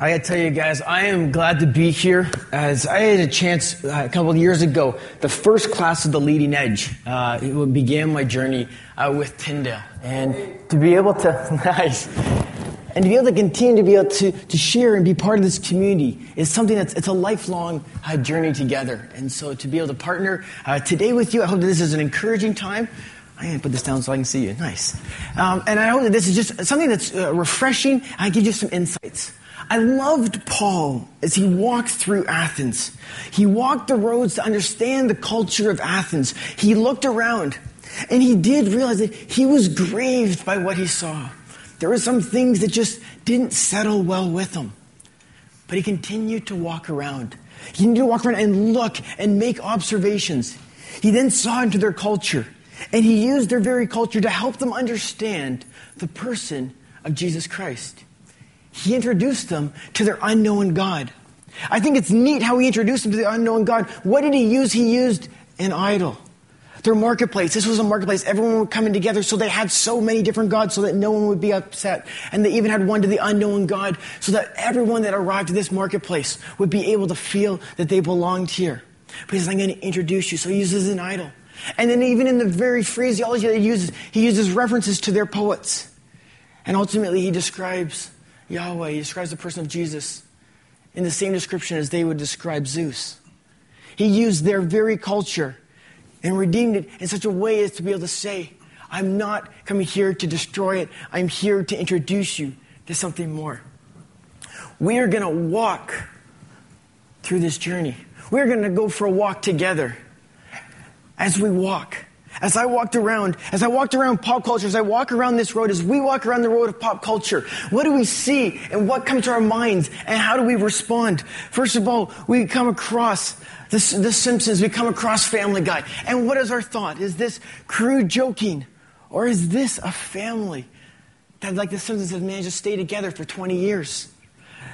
I gotta tell you guys, I am glad to be here. As I had a chance uh, a couple of years ago, the first class of the Leading Edge uh, began my journey uh, with Tyndale, and to be able to nice, and to be able to continue to be able to, to share and be part of this community is something that's it's a lifelong uh, journey together. And so to be able to partner uh, today with you, I hope that this is an encouraging time. I'm going to put this down so I can see you. Nice. Um, and I hope that this is just something that's uh, refreshing. I give you some insights. I loved Paul as he walked through Athens. He walked the roads to understand the culture of Athens. He looked around and he did realize that he was grieved by what he saw. There were some things that just didn't settle well with him. But he continued to walk around. He continued to walk around and look and make observations. He then saw into their culture and he used their very culture to help them understand the person of Jesus Christ he introduced them to their unknown God. I think it's neat how he introduced them to the unknown God. What did he use? He used an idol. Their marketplace. This was a marketplace. Everyone was coming together, so they had so many different gods so that no one would be upset. And they even had one to the unknown God so that everyone that arrived at this marketplace would be able to feel that they belonged here. But he says, I'm going to introduce you. So he uses an idol. And then even in the very phraseology that he uses, he uses references to their poets. And ultimately he describes Yahweh. He describes the person of Jesus in the same description as they would describe Zeus. He used their very culture and redeemed it in such a way as to be able to say, I'm not coming here to destroy it. I'm here to introduce you to something more. We are going to walk through this journey. We're going to go for a walk together. As we walk, as I walked around, as I walked around pop culture, as I walk around this road, as we walk around the road of pop culture, what do we see and what comes to our minds and how do we respond? First of all, we come across the, the Simpsons, we come across Family Guy. And what is our thought? Is this crude joking or is this a family that, like the Simpsons, have managed to stay together for 20 years?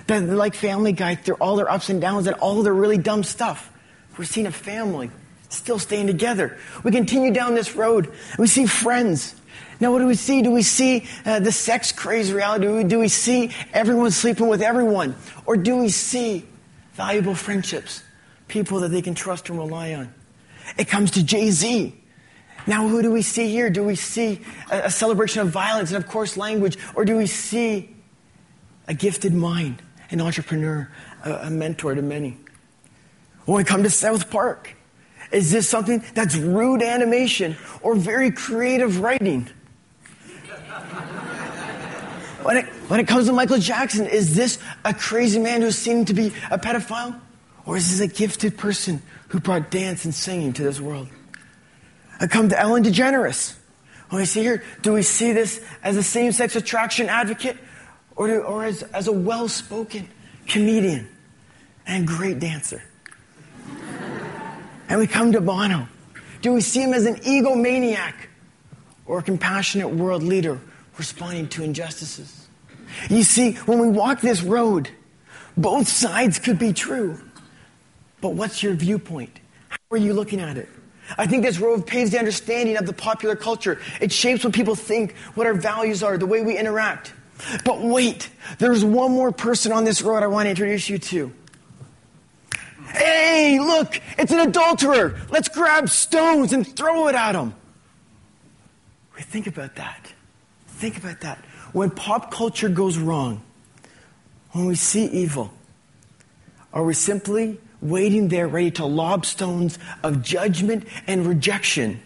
That, like Family Guy, through all their ups and downs and all their really dumb stuff, we're seeing a family still staying together. We continue down this road. We see friends. Now, what do we see? Do we see uh, the sex craze reality? Do we, do we see everyone sleeping with everyone? Or do we see valuable friendships, people that they can trust and rely on? It comes to Jay Z. Now, who do we see here? Do we see a, a celebration of violence and, of course, language? Or do we see a gifted mind, an entrepreneur, a, a mentor to many? When we come to South Park, is this something that's rude animation or very creative writing? When it, when it comes to Michael Jackson, is this a crazy man who's seen to be a pedophile? Or is this a gifted person who brought dance and singing to this world? I come to Ellen DeGeneres. When we see here, do we see this as a same sex attraction advocate or, do, or as, as a well spoken comedian and great dancer? And we come to Bono. Do we see him as an egomaniac or a compassionate world leader responding to injustices? You see, when we walk this road, both sides could be true. But what's your viewpoint? How are you looking at it? I think this road paves the understanding of the popular culture. It shapes what people think, what our values are, the way we interact. But wait, there's one more person on this road I want to introduce you to. Hey, look, it's an adulterer. Let's grab stones and throw it at him. We think about that. Think about that. When pop culture goes wrong, when we see evil, are we simply waiting there ready to lob stones of judgment and rejection?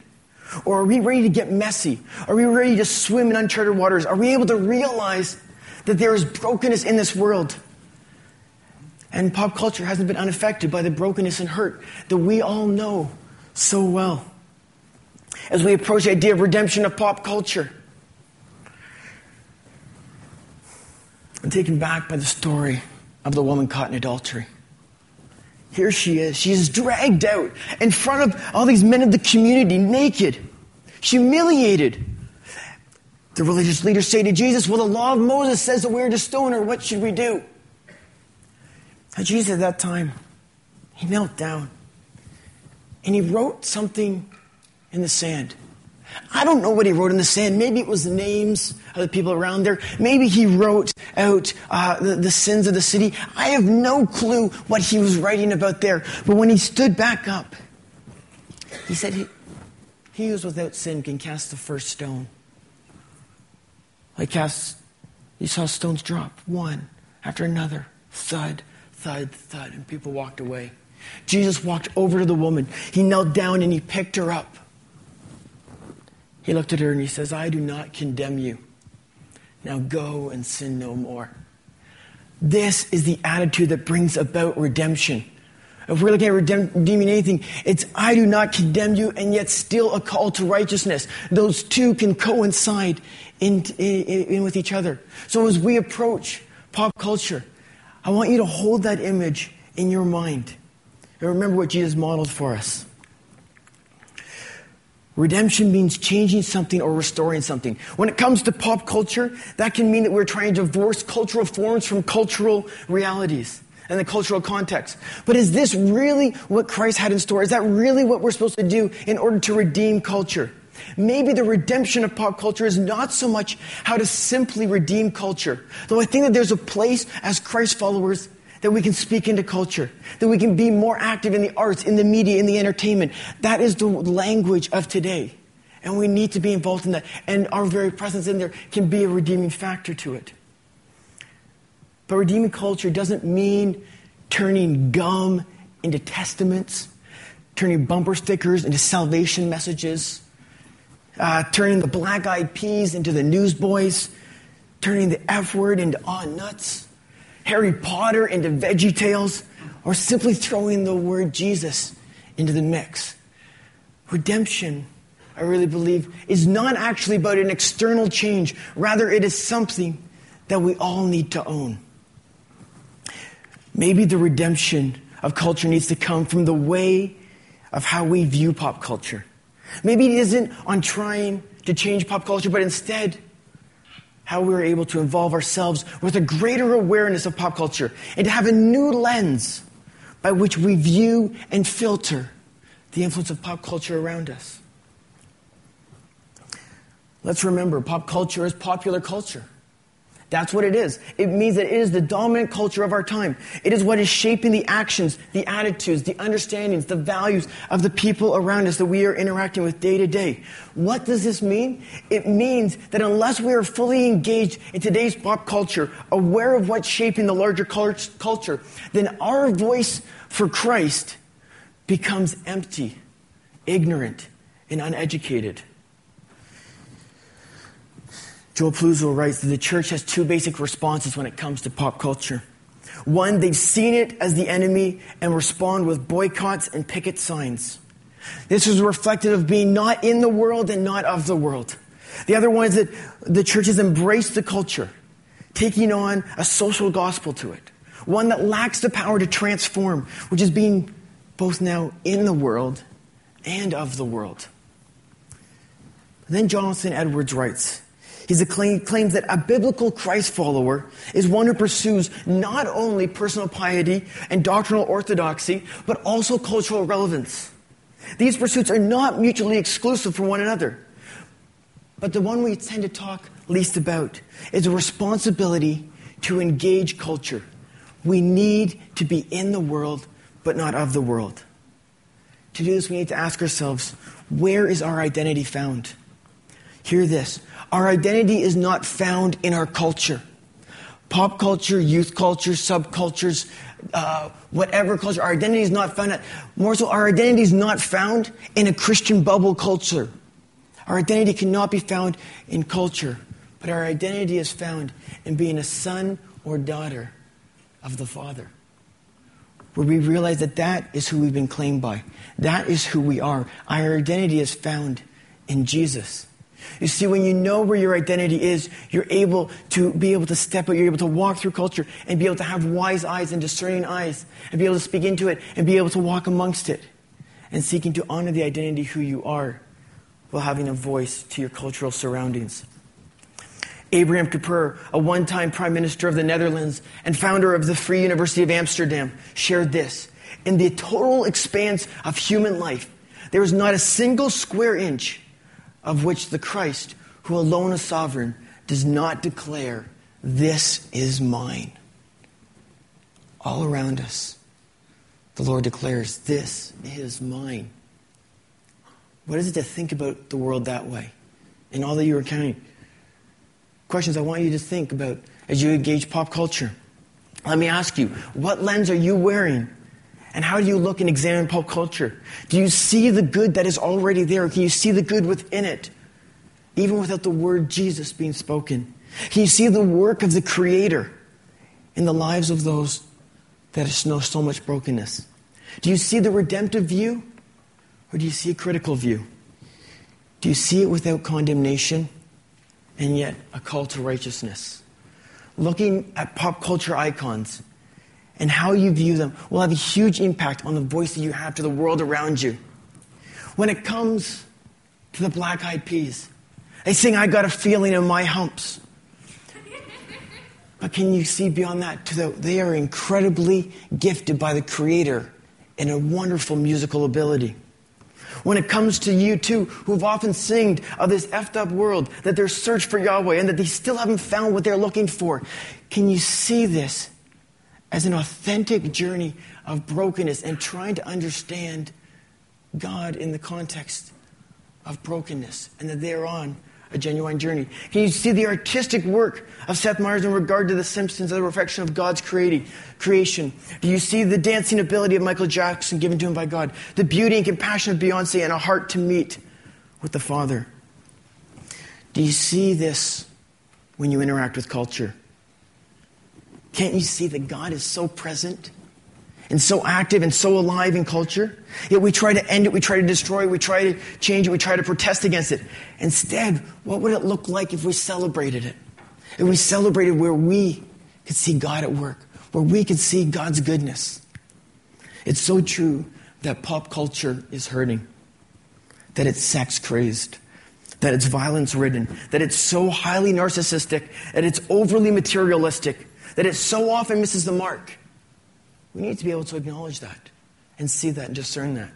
Or are we ready to get messy? Are we ready to swim in uncharted waters? Are we able to realize that there is brokenness in this world? And pop culture hasn't been unaffected by the brokenness and hurt that we all know so well. As we approach the idea of redemption of pop culture, I'm taken back by the story of the woman caught in adultery. Here she is. She is dragged out in front of all these men of the community, naked, humiliated. The religious leaders say to Jesus, Well, the law of Moses says that we're to stone her. What should we do? Now, Jesus at that time, he knelt down and he wrote something in the sand. I don't know what he wrote in the sand. Maybe it was the names of the people around there. Maybe he wrote out uh, the, the sins of the city. I have no clue what he was writing about there. But when he stood back up, he said, He, he who is without sin can cast the first stone. I cast, you saw stones drop, one after another, thud, thud, thud, and people walked away. Jesus walked over to the woman. He knelt down and he picked her up. He looked at her and he says, I do not condemn you. Now go and sin no more. This is the attitude that brings about redemption. If we're looking at redeeming anything, it's I do not condemn you, and yet still a call to righteousness. Those two can coincide in, in, in with each other. So as we approach pop culture, I want you to hold that image in your mind and remember what Jesus modeled for us. Redemption means changing something or restoring something. When it comes to pop culture, that can mean that we're trying to divorce cultural forms from cultural realities and the cultural context. But is this really what Christ had in store? Is that really what we're supposed to do in order to redeem culture? Maybe the redemption of pop culture is not so much how to simply redeem culture, though I think that there's a place as Christ followers that we can speak into culture, that we can be more active in the arts, in the media, in the entertainment. That is the language of today. And we need to be involved in that. And our very presence in there can be a redeeming factor to it. But redeeming culture doesn't mean turning gum into testaments, turning bumper stickers into salvation messages, uh, turning the black eyed peas into the newsboys, turning the F word into on nuts. Harry Potter into Veggie Tales, or simply throwing the word Jesus into the mix. Redemption, I really believe, is not actually about an external change. Rather, it is something that we all need to own. Maybe the redemption of culture needs to come from the way of how we view pop culture. Maybe it isn't on trying to change pop culture, but instead how we are able to involve ourselves with a greater awareness of pop culture and to have a new lens by which we view and filter the influence of pop culture around us. Let's remember, pop culture is popular culture. That's what it is. It means that it is the dominant culture of our time. It is what is shaping the actions, the attitudes, the understandings, the values of the people around us that we are interacting with day to day. What does this mean? It means that unless we are fully engaged in today's pop culture, aware of what's shaping the larger culture, then our voice for Christ becomes empty, ignorant, and uneducated. Joel Pluzzo writes that the church has two basic responses when it comes to pop culture. One, they've seen it as the enemy and respond with boycotts and picket signs. This is reflective of being not in the world and not of the world. The other one is that the church has embraced the culture, taking on a social gospel to it. One that lacks the power to transform, which is being both now in the world and of the world. Then Jonathan Edwards writes, he claims that a biblical Christ follower is one who pursues not only personal piety and doctrinal orthodoxy, but also cultural relevance. These pursuits are not mutually exclusive from one another. But the one we tend to talk least about is a responsibility to engage culture. We need to be in the world, but not of the world. To do this, we need to ask ourselves where is our identity found? Hear this our identity is not found in our culture. Pop culture, youth culture, subcultures, uh, whatever culture, our identity is not found. At, more so, our identity is not found in a Christian bubble culture. Our identity cannot be found in culture, but our identity is found in being a son or daughter of the Father. Where we realize that that is who we've been claimed by. That is who we are. Our identity is found in Jesus. You see, when you know where your identity is, you're able to be able to step out, you're able to walk through culture and be able to have wise eyes and discerning eyes and be able to speak into it and be able to walk amongst it and seeking to honor the identity who you are while having a voice to your cultural surroundings. Abraham Kuyper, a one time prime minister of the Netherlands and founder of the Free University of Amsterdam, shared this In the total expanse of human life, there is not a single square inch of which the Christ, who alone is sovereign, does not declare, This is mine. All around us, the Lord declares, This is mine. What is it to think about the world that way? In all that you are counting? Questions I want you to think about as you engage pop culture. Let me ask you, what lens are you wearing? And how do you look and examine pop culture? Do you see the good that is already there? Can you see the good within it? Even without the word Jesus being spoken. Can you see the work of the Creator in the lives of those that know so much brokenness? Do you see the redemptive view? Or do you see a critical view? Do you see it without condemnation and yet a call to righteousness? looking at pop culture icons and how you view them will have a huge impact on the voice that you have to the world around you. When it comes to the Black Eyed Peas, they sing, I got a feeling in my humps. But can you see beyond that? To the, they are incredibly gifted by the Creator in a wonderful musical ability. When it comes to U2, who've often singed of this effed up world, that they're search for Yahweh and that they still haven't found what they're looking for, can you see this as an authentic journey of brokenness and trying to understand God in the context of brokenness and that they're on a genuine journey. Can you see the artistic work of Seth Meyers in regard to The Simpsons as a reflection of God's creating, creation? Do you see the dancing ability of Michael Jackson given to him by God? The beauty and compassion of Beyonce and a heart to meet with the Father? Do you see this when you interact with culture? Can't you see that God is so present and so active and so alive in culture. Yet we try to end it, we try to destroy it, we try to change it, we try to protest against it. Instead, what would it look like if we celebrated it? If we celebrated where we could see God at work, where we could see God's goodness. It's so true that pop culture is hurting, that it's sex crazed, that it's violence ridden, that it's so highly narcissistic, that it's overly materialistic, that it so often misses the mark. We need to be able to acknowledge that and see that and discern that.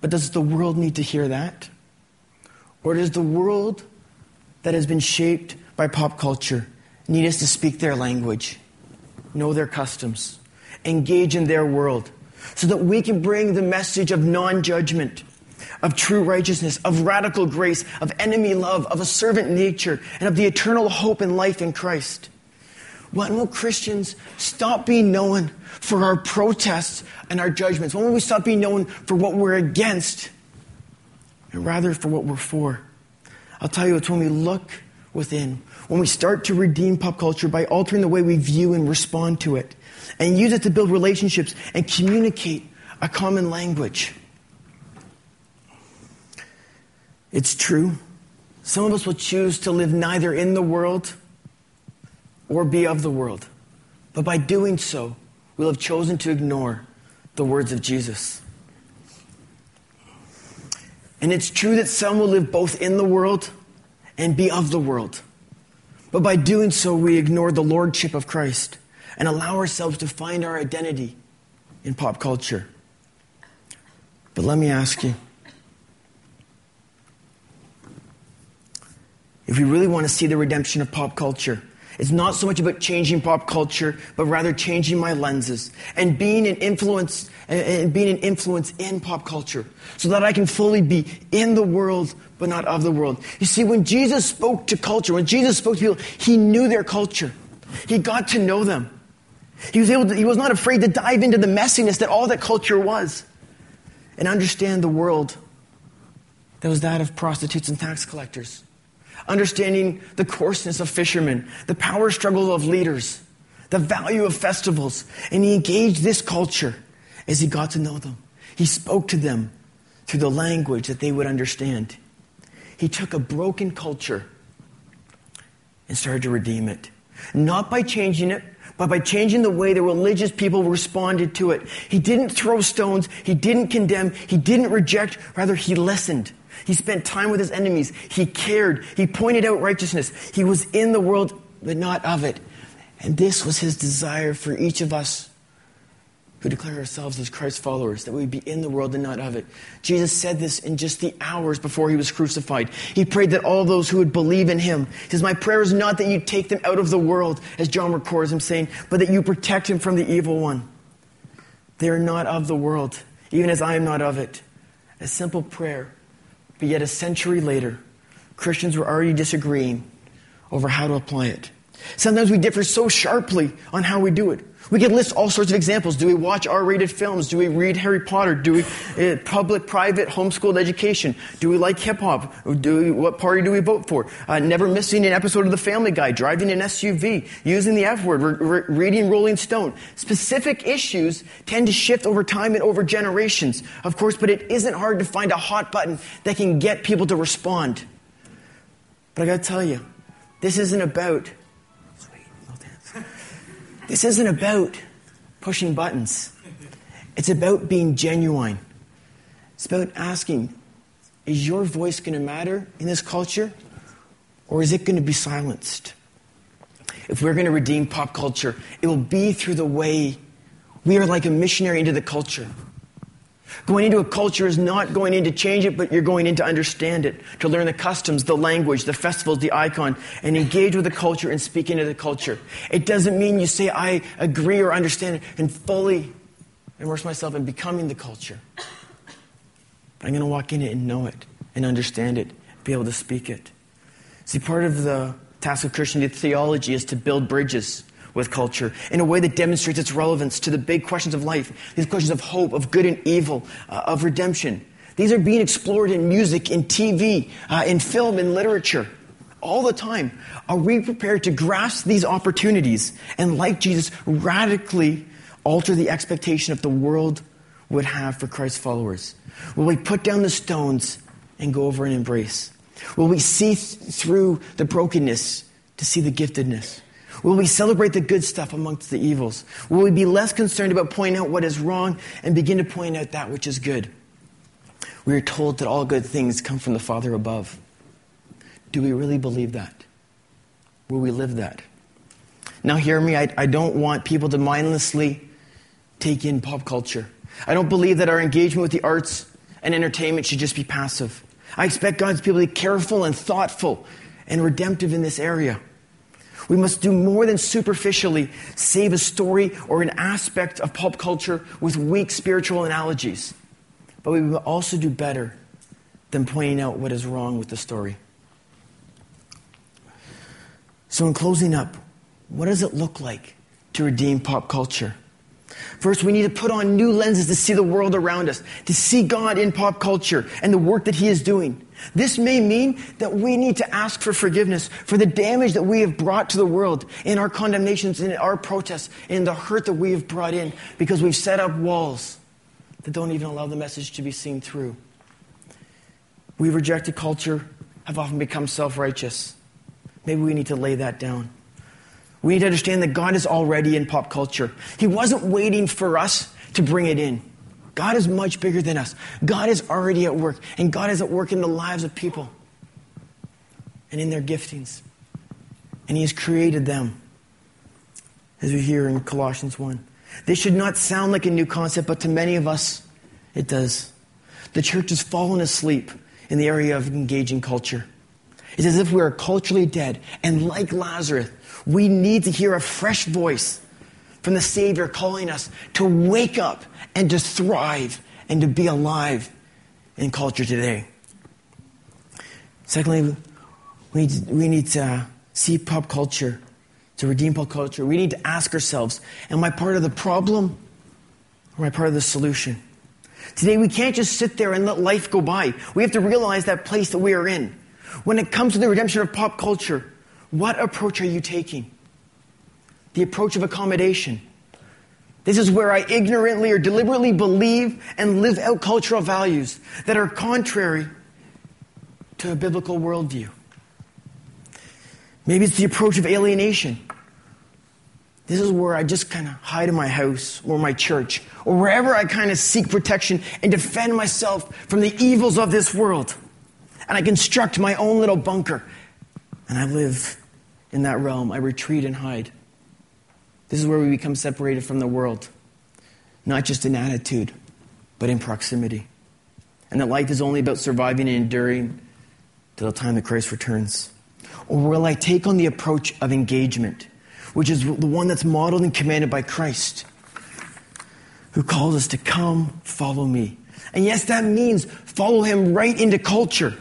But does the world need to hear that? Or does the world that has been shaped by pop culture need us to speak their language, know their customs, engage in their world, so that we can bring the message of non judgment, of true righteousness, of radical grace, of enemy love, of a servant nature, and of the eternal hope and life in Christ? When will Christians stop being known for our protests and our judgments? When will we stop being known for what we're against and rather for what we're for? I'll tell you, it's when we look within, when we start to redeem pop culture by altering the way we view and respond to it, and use it to build relationships and communicate a common language. It's true. Some of us will choose to live neither in the world or be of the world. But by doing so, we'll have chosen to ignore the words of Jesus. And it's true that some will live both in the world and be of the world. But by doing so, we ignore the lordship of Christ and allow ourselves to find our identity in pop culture. But let me ask you if we really want to see the redemption of pop culture, it's not so much about changing pop culture, but rather changing my lenses and being an influence and being an influence in pop culture so that I can fully be in the world but not of the world. You see, when Jesus spoke to culture, when Jesus spoke to people, he knew their culture. He got to know them. He was able to, he was not afraid to dive into the messiness that all that culture was and understand the world that was that of prostitutes and tax collectors understanding the coarseness of fishermen, the power struggle of leaders, the value of festivals. And he engaged this culture as he got to know them. He spoke to them through the language that they would understand. He took a broken culture and started to redeem it. Not by changing it, but by changing the way the religious people responded to it. He didn't throw stones, he didn't condemn, he didn't reject, rather, he listened. He spent time with his enemies. He cared. He pointed out righteousness. He was in the world, but not of it. And this was his desire for each of us who declare ourselves as Christ's followers, that we be in the world and not of it. Jesus said this in just the hours before he was crucified. He prayed that all those who would believe in him, he says, My prayer is not that you take them out of the world, as John records him saying, but that you protect him from the evil one. They are not of the world, even as I am not of it. A simple prayer, but yet a century later, Christians were already disagreeing over how to apply it. Sometimes we differ so sharply on how we do it. We could list all sorts of examples. Do we watch R-rated films? Do we read Harry Potter? Do we uh, public, private, homeschooled education? Do we like hip hop? What party do we vote for? Uh, never missing an episode of The Family Guy, driving an SUV, using the F word, re- re- reading Rolling Stone. Specific issues tend to shift over time and over generations, of course, but it isn't hard to find a hot button that can get people to respond. But I got to tell you, this isn't about this isn't about pushing buttons. It's about being genuine. It's about asking, is your voice going to matter in this culture? Or is it going to be silenced? If we're going to redeem pop culture, it will be through the way we are like a missionary into the culture. Going into a culture is not going in to change it, but you're going in to understand it, to learn the customs, the language, the festivals, the icon, and engage with the culture and speak into the culture. It doesn't mean you say, I agree or understand it, and fully immerse myself in becoming the culture. I'm going to walk in it and know it, and understand it, be able to speak it. See, part of the task of Christian theology is to build bridges with culture in a way that demonstrates its relevance to the big questions of life, these questions of hope, of good and evil, uh, of redemption. These are being explored in music, in TV, uh, in film, in literature, all the time. Are we prepared to grasp these opportunities and, like Jesus, radically alter the expectation of the world would have for Christ's followers? Will we put down the stones and go over and embrace? Will we see th- through the brokenness to see the giftedness? Will we celebrate the good stuff amongst the evils? Will we be less concerned about pointing out what is wrong and begin to point out that which is good? We are told that all good things come from the Father above. Do we really believe that? Will we live that? Now, hear me, I, I don't want people to mindlessly take in pop culture. I don't believe that our engagement with the arts and entertainment should just be passive. I expect God's people to be careful and thoughtful and redemptive in this area. We must do more than superficially save a story or an aspect of pop culture with weak spiritual analogies. But we will also do better than pointing out what is wrong with the story. So, in closing up, what does it look like to redeem pop culture? First, we need to put on new lenses to see the world around us, to see God in pop culture and the work that He is doing. This may mean that we need to ask for forgiveness for the damage that we have brought to the world in our condemnations, in our protests, in the hurt that we have brought in because we've set up walls that don't even allow the message to be seen through. We've rejected culture, have often become self righteous. Maybe we need to lay that down. We need to understand that God is already in pop culture. He wasn't waiting for us to bring it in. God is much bigger than us. God is already at work, and God is at work in the lives of people and in their giftings. And He has created them, as we hear in Colossians 1. This should not sound like a new concept, but to many of us, it does. The church has fallen asleep in the area of engaging culture. It's as if we are culturally dead, and like Lazarus, we need to hear a fresh voice from the Savior calling us to wake up and to thrive and to be alive in culture today. Secondly, we need to, we need to see pop culture, to redeem pop culture. We need to ask ourselves Am I part of the problem or am I part of the solution? Today, we can't just sit there and let life go by. We have to realize that place that we are in. When it comes to the redemption of pop culture, what approach are you taking? The approach of accommodation. This is where I ignorantly or deliberately believe and live out cultural values that are contrary to a biblical worldview. Maybe it's the approach of alienation. This is where I just kind of hide in my house or my church or wherever I kind of seek protection and defend myself from the evils of this world. And I construct my own little bunker. And I live in that realm. I retreat and hide. This is where we become separated from the world. not just in attitude, but in proximity. And that life is only about surviving and enduring till the time that Christ returns? Or will I take on the approach of engagement, which is the one that's modeled and commanded by Christ, who calls us to come, follow me? And yes, that means follow him right into culture.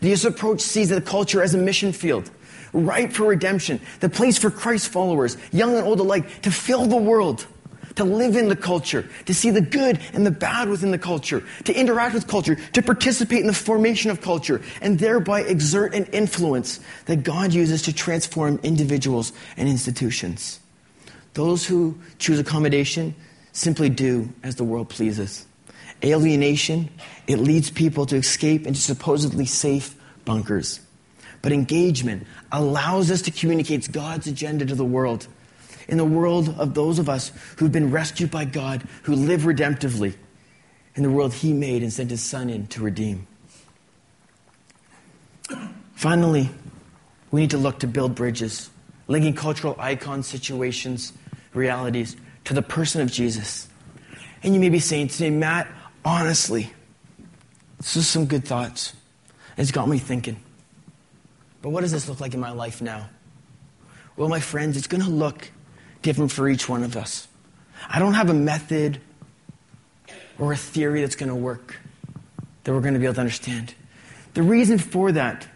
This approach sees the culture as a mission field, ripe for redemption, the place for Christ followers, young and old alike, to fill the world to live in the culture, to see the good and the bad within the culture, to interact with culture, to participate in the formation of culture, and thereby exert an influence that God uses to transform individuals and institutions. Those who choose accommodation simply do as the world pleases. Alienation, it leads people to escape into supposedly safe bunkers. But engagement allows us to communicate God's agenda to the world in the world of those of us who've been rescued by God, who live redemptively in the world He made and sent His Son in to redeem. Finally, we need to look to build bridges, linking cultural icons, situations, realities to the person of Jesus. And you may be saying today, Matt, honestly, this is some good thoughts. It's got me thinking. But what does this look like in my life now? Well, my friends, it's going to look different for each one of us. I don't have a method or a theory that's going to work that we're going to be able to understand. The reason for that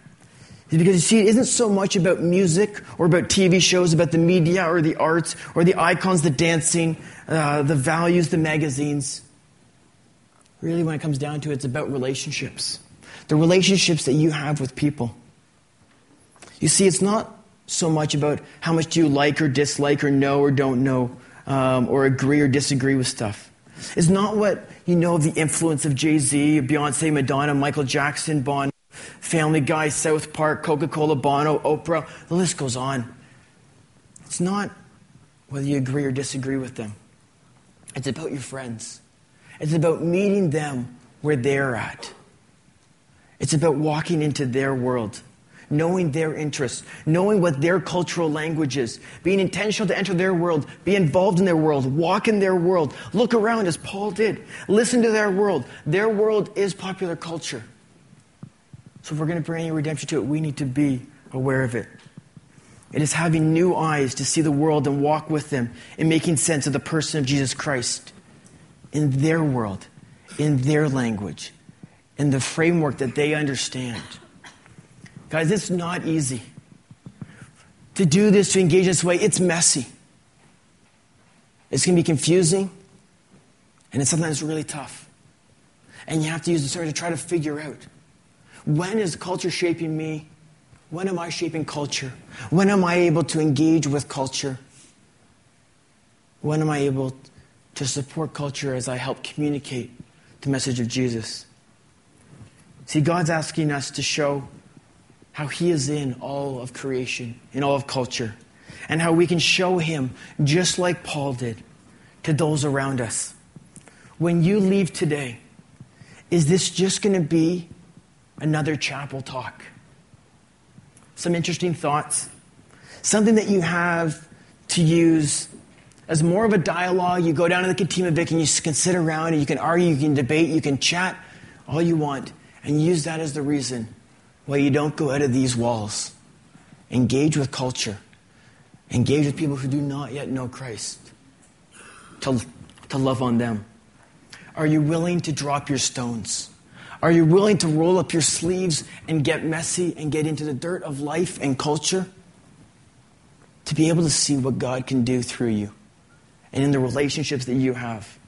is because you see, it isn't so much about music or about TV shows, about the media or the arts or the icons, the dancing, uh, the values, the magazines. Really, when it comes down to it, it's about relationships. The relationships that you have with people. You see, it's not so much about how much do you like or dislike or know or don't know um, or agree or disagree with stuff. It's not what you know of the influence of Jay Z, Beyonce, Madonna, Michael Jackson, Bond, Family Guy, South Park, Coca Cola, Bono, Oprah. The list goes on. It's not whether you agree or disagree with them, it's about your friends. It's about meeting them where they're at. It's about walking into their world knowing their interests, knowing what their cultural language is, being intentional to enter their world, be involved in their world, walk in their world, look around as Paul did, listen to their world. Their world is popular culture. So if we're going to bring any redemption to it, we need to be aware of it. It is having new eyes to see the world and walk with them in making sense of the person of Jesus Christ in their world, in their language, in the framework that they understand. Guys, it's not easy. To do this, to engage this way, it's messy. It's going to be confusing, and it's sometimes really tough. And you have to use the discernment to try to figure out when is culture shaping me? When am I shaping culture? When am I able to engage with culture? When am I able to support culture as I help communicate the message of Jesus? See, God's asking us to show how He is in all of creation, in all of culture, and how we can show Him just like Paul did to those around us. When you leave today, is this just going to be another chapel talk? Some interesting thoughts. Something that you have to use as more of a dialogue. You go down to the Cantina Vic and you can sit around and you can argue, you can debate, you can chat all you want, and use that as the reason well, you don't go out of these walls. Engage with culture. Engage with people who do not yet know Christ. To, to love on them. Are you willing to drop your stones? Are you willing to roll up your sleeves and get messy and get into the dirt of life and culture? To be able to see what God can do through you and in the relationships that you have.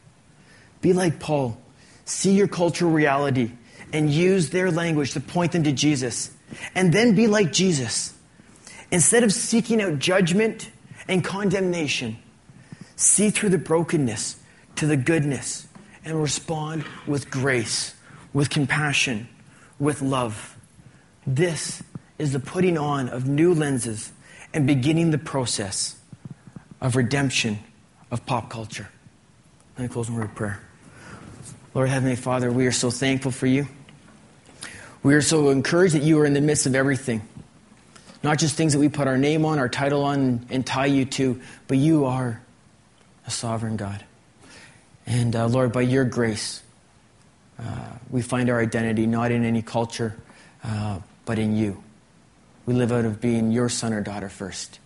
Be like Paul. See your cultural reality and use their language to point them to Jesus. And then be like Jesus. Instead of seeking out judgment and condemnation, see through the brokenness to the goodness and respond with grace, with compassion, with love. This is the putting on of new lenses and beginning the process of redemption of pop culture. Let me close with word of prayer. Lord Heavenly Father, we are so thankful for you. We are so encouraged that you are in the midst of everything. Not just things that we put our name on, our title on, and tie you to, but you are a sovereign God. And uh, Lord, by your grace, uh, we find our identity not in any culture, uh, but in you. We live out of being your son or daughter first.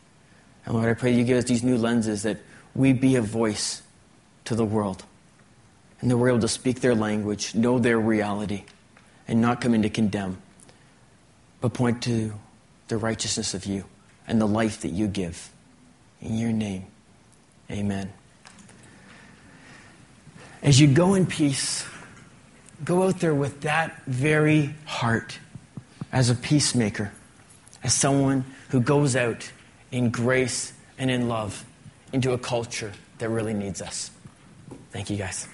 And Lord, I pray you give us these new lenses that we be a voice to the world. And that we're able to speak their language, know their reality, and not come in to condemn, but point to the righteousness of you and the life that you give. In your name, amen. As you go in peace, go out there with that very heart as a peacemaker, as someone who goes out in grace and in love into a culture that really needs us. Thank you, guys.